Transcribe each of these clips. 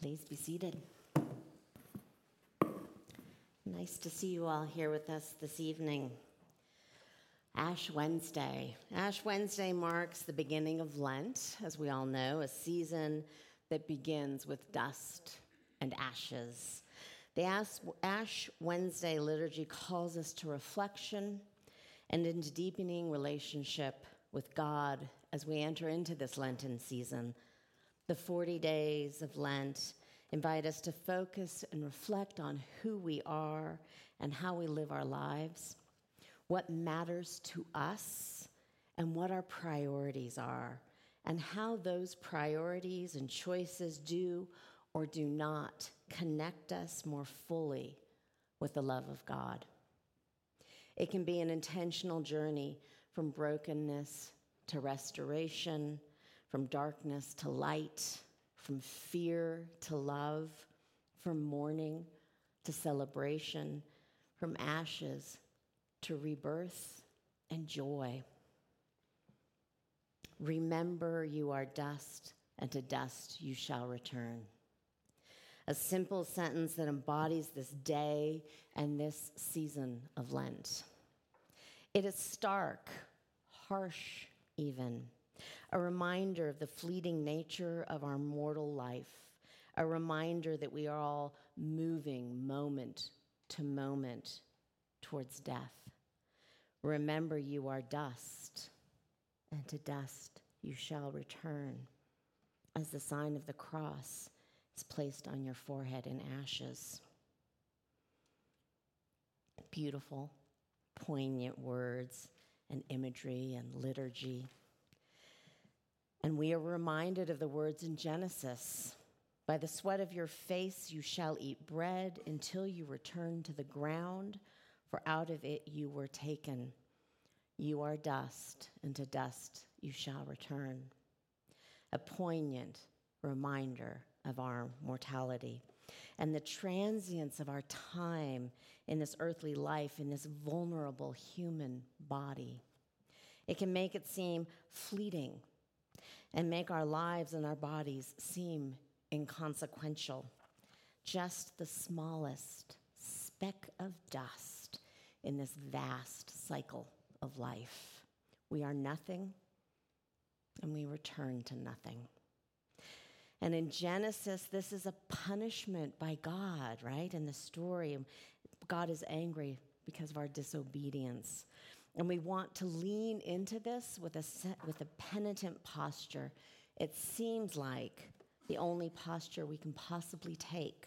Please be seated. Nice to see you all here with us this evening. Ash Wednesday. Ash Wednesday marks the beginning of Lent, as we all know, a season that begins with dust and ashes. The Ash Wednesday liturgy calls us to reflection and into deepening relationship with God as we enter into this Lenten season the 40 days of Lent invite us to focus and reflect on who we are and how we live our lives, what matters to us, and what our priorities are, and how those priorities and choices do or do not connect us more fully with the love of God. It can be an intentional journey from brokenness to restoration from darkness to light, from fear to love, from mourning to celebration, from ashes to rebirth and joy. Remember, you are dust, and to dust you shall return. A simple sentence that embodies this day and this season of Lent. It is stark, harsh, even a reminder of the fleeting nature of our mortal life, a reminder that we are all moving moment to moment towards death. Remember, you are dust, and to dust you shall return, as the sign of the cross is placed on your forehead in ashes. Beautiful, poignant words and imagery and liturgy. And we are reminded of the words in Genesis By the sweat of your face you shall eat bread until you return to the ground, for out of it you were taken. You are dust, and to dust you shall return. A poignant reminder of our mortality and the transience of our time in this earthly life, in this vulnerable human body. It can make it seem fleeting and make our lives and our bodies seem inconsequential. Just the smallest speck of dust in this vast cycle of life. We are nothing and we return to nothing. And in Genesis, this is a punishment by God, right? In the story, God is angry because of our disobedience. And we want to lean into this with a, with a penitent posture. It seems like the only posture we can possibly take.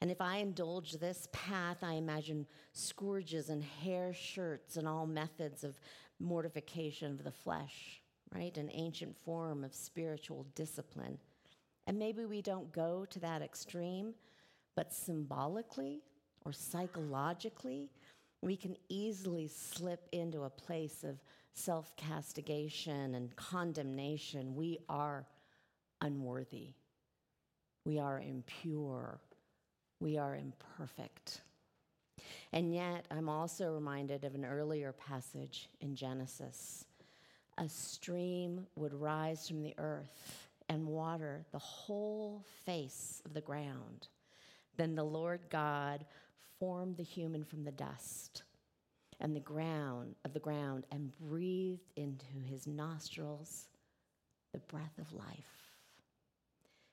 And if I indulge this path, I imagine scourges and hair shirts and all methods of mortification of the flesh, right? An ancient form of spiritual discipline. And maybe we don't go to that extreme, but symbolically or psychologically, we can easily slip into a place of self castigation and condemnation. We are unworthy. We are impure. We are imperfect. And yet, I'm also reminded of an earlier passage in Genesis. A stream would rise from the earth and water the whole face of the ground. Then the Lord God formed the human from the dust and the ground of the ground and breathed into his nostrils the breath of life.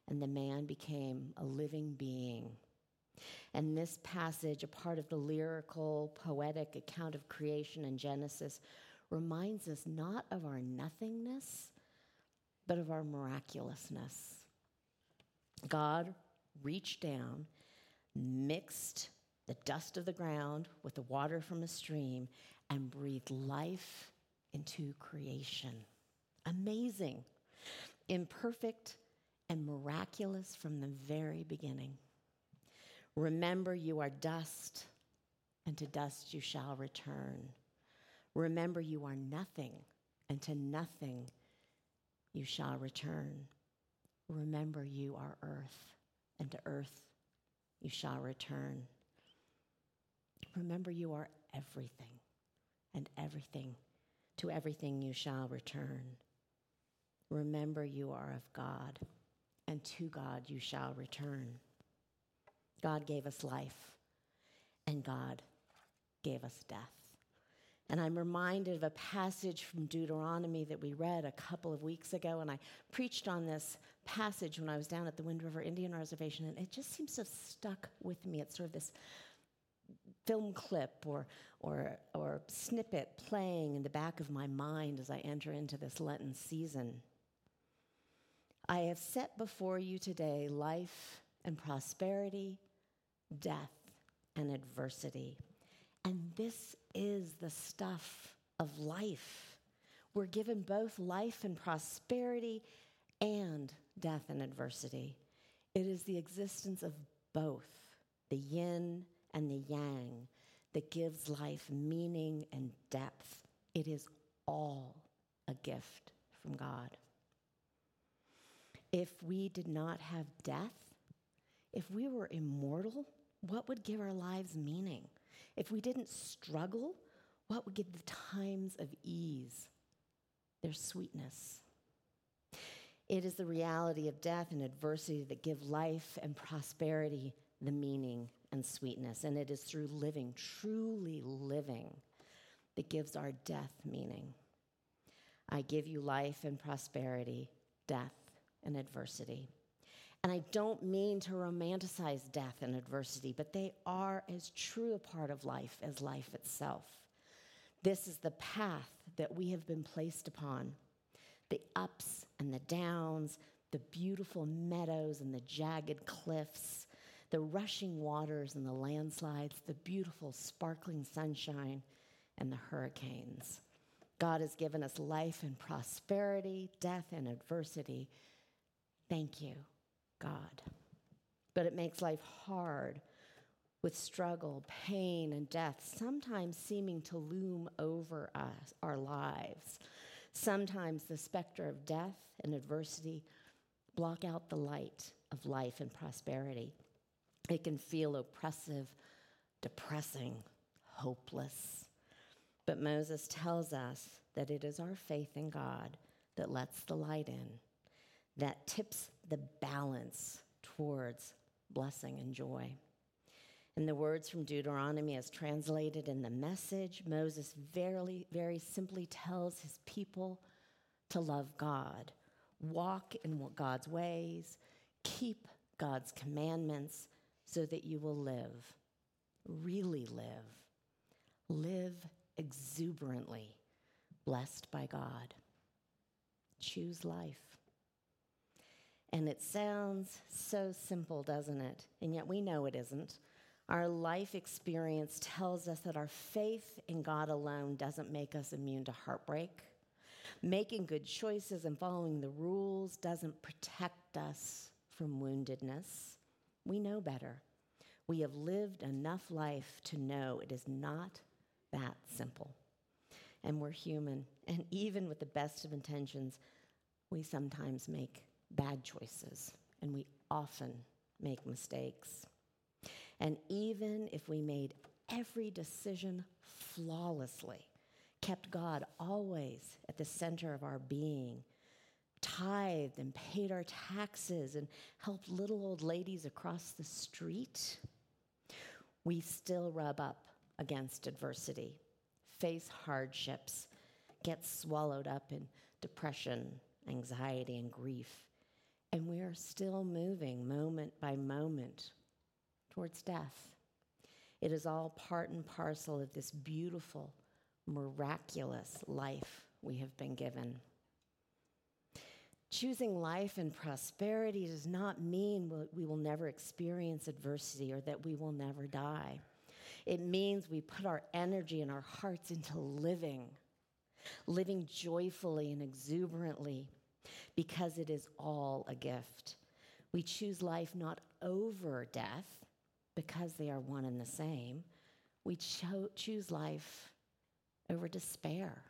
And the man became a living being. And this passage, a part of the lyrical, poetic account of creation in Genesis, reminds us not of our nothingness, but of our miraculousness. God reached down, mixed the dust of the ground with the water from a stream and breathe life into creation. Amazing, imperfect, and miraculous from the very beginning. Remember, you are dust, and to dust you shall return. Remember, you are nothing, and to nothing you shall return. Remember, you are earth, and to earth you shall return. Remember, you are everything, and everything, to everything you shall return. Remember, you are of God, and to God you shall return. God gave us life, and God gave us death. And I'm reminded of a passage from Deuteronomy that we read a couple of weeks ago. And I preached on this passage when I was down at the Wind River Indian Reservation. And it just seems to have stuck with me. It's sort of this film clip or, or, or snippet playing in the back of my mind as I enter into this Lenten season. I have set before you today life and prosperity, death and adversity. And this is the stuff of life. We're given both life and prosperity and death and adversity. It is the existence of both, the yin and the yang, that gives life meaning and depth. It is all a gift from God. If we did not have death, if we were immortal, what would give our lives meaning? If we didn't struggle, what would give the times of ease their sweetness? It is the reality of death and adversity that give life and prosperity the meaning and sweetness. And it is through living, truly living, that gives our death meaning. I give you life and prosperity, death and adversity. And I don't mean to romanticize death and adversity, but they are as true a part of life as life itself. This is the path that we have been placed upon the ups and the downs, the beautiful meadows and the jagged cliffs, the rushing waters and the landslides, the beautiful sparkling sunshine and the hurricanes. God has given us life and prosperity, death and adversity. Thank you. God. But it makes life hard with struggle, pain, and death, sometimes seeming to loom over us, our lives. Sometimes the specter of death and adversity block out the light of life and prosperity. It can feel oppressive, depressing, hopeless. But Moses tells us that it is our faith in God that lets the light in that tips the balance towards blessing and joy. In the words from Deuteronomy, as translated in the message, Moses very, very simply tells his people to love God, walk in God's ways, keep God's commandments so that you will live, really live, live exuberantly, blessed by God. Choose life. And it sounds so simple, doesn't it? And yet we know it isn't. Our life experience tells us that our faith in God alone doesn't make us immune to heartbreak. Making good choices and following the rules doesn't protect us from woundedness. We know better. We have lived enough life to know it is not that simple. And we're human. And even with the best of intentions, we sometimes make bad choices, and we often make mistakes. And even if we made every decision flawlessly, kept God always at the center of our being, tithed and paid our taxes and helped little old ladies across the street, we still rub up against adversity, face hardships, get swallowed up in depression, anxiety, and grief. And we are still moving moment by moment towards death. It is all part and parcel of this beautiful, miraculous life we have been given. Choosing life and prosperity does not mean we will never experience adversity or that we will never die. It means we put our energy and our hearts into living, living joyfully and exuberantly because it is all a gift. We choose life not over death because they are one and the same. We cho- choose life over despair.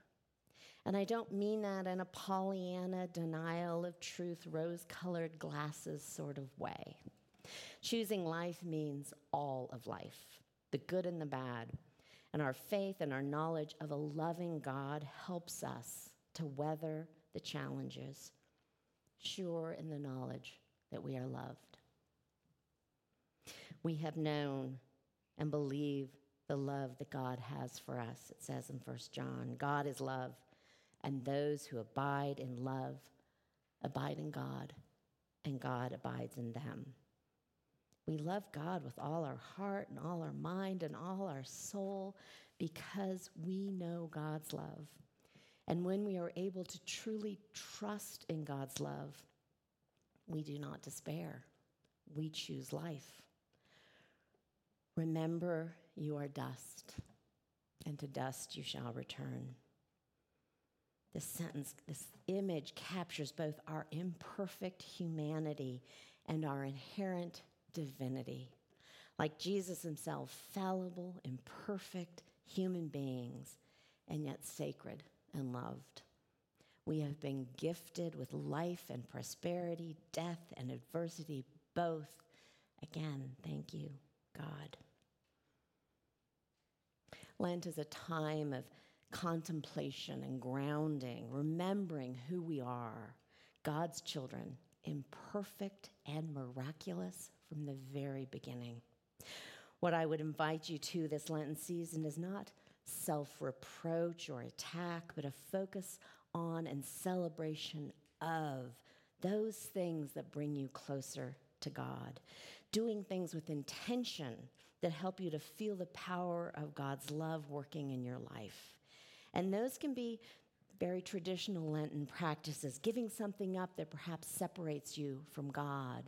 And I don't mean that in a Pollyanna denial of truth, rose colored glasses sort of way. Choosing life means all of life, the good and the bad. And our faith and our knowledge of a loving God helps us to weather the challenges, sure in the knowledge that we are loved. We have known and believe the love that God has for us. It says in 1 John, God is love, and those who abide in love abide in God, and God abides in them. We love God with all our heart and all our mind and all our soul because we know God's love. And when we are able to truly trust in God's love, we do not despair. We choose life. Remember, you are dust, and to dust you shall return. This sentence, this image captures both our imperfect humanity and our inherent divinity. Like Jesus himself, fallible, imperfect human beings, and yet sacred and loved. We have been gifted with life and prosperity, death and adversity, both. Again, thank you, God. Lent is a time of contemplation and grounding, remembering who we are, God's children, imperfect and miraculous from the very beginning. What I would invite you to this Lenten season is not self reproach or attack, but a focus on and celebration of those things that bring you closer to God. Doing things with intention that help you to feel the power of God's love working in your life. And those can be very traditional Lenten practices, giving something up that perhaps separates you from God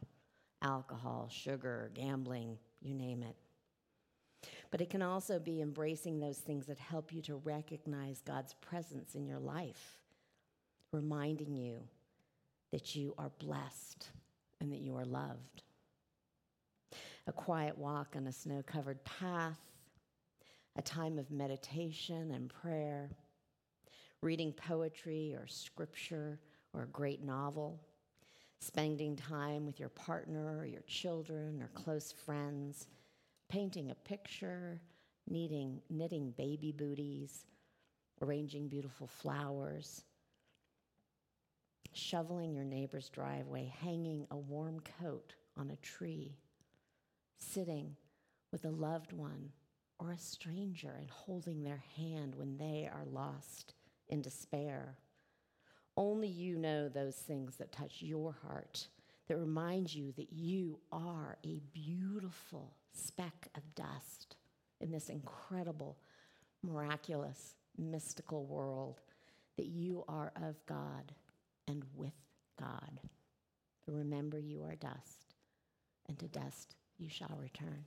alcohol, sugar, gambling, you name it. But it can also be embracing those things that help you to recognize God's presence in your life, reminding you that you are blessed and that you are loved. A quiet walk on a snow covered path, a time of meditation and prayer, reading poetry or scripture or a great novel, spending time with your partner or your children or close friends, painting a picture, knitting, knitting baby booties, arranging beautiful flowers, shoveling your neighbor's driveway, hanging a warm coat on a tree, sitting with a loved one or a stranger and holding their hand when they are lost in despair. Only you know those things that touch your heart, that remind you that you are a beautiful speck of dust in this incredible, miraculous, mystical world, that you are of God and with God. Remember, you are dust, and to dust you shall return.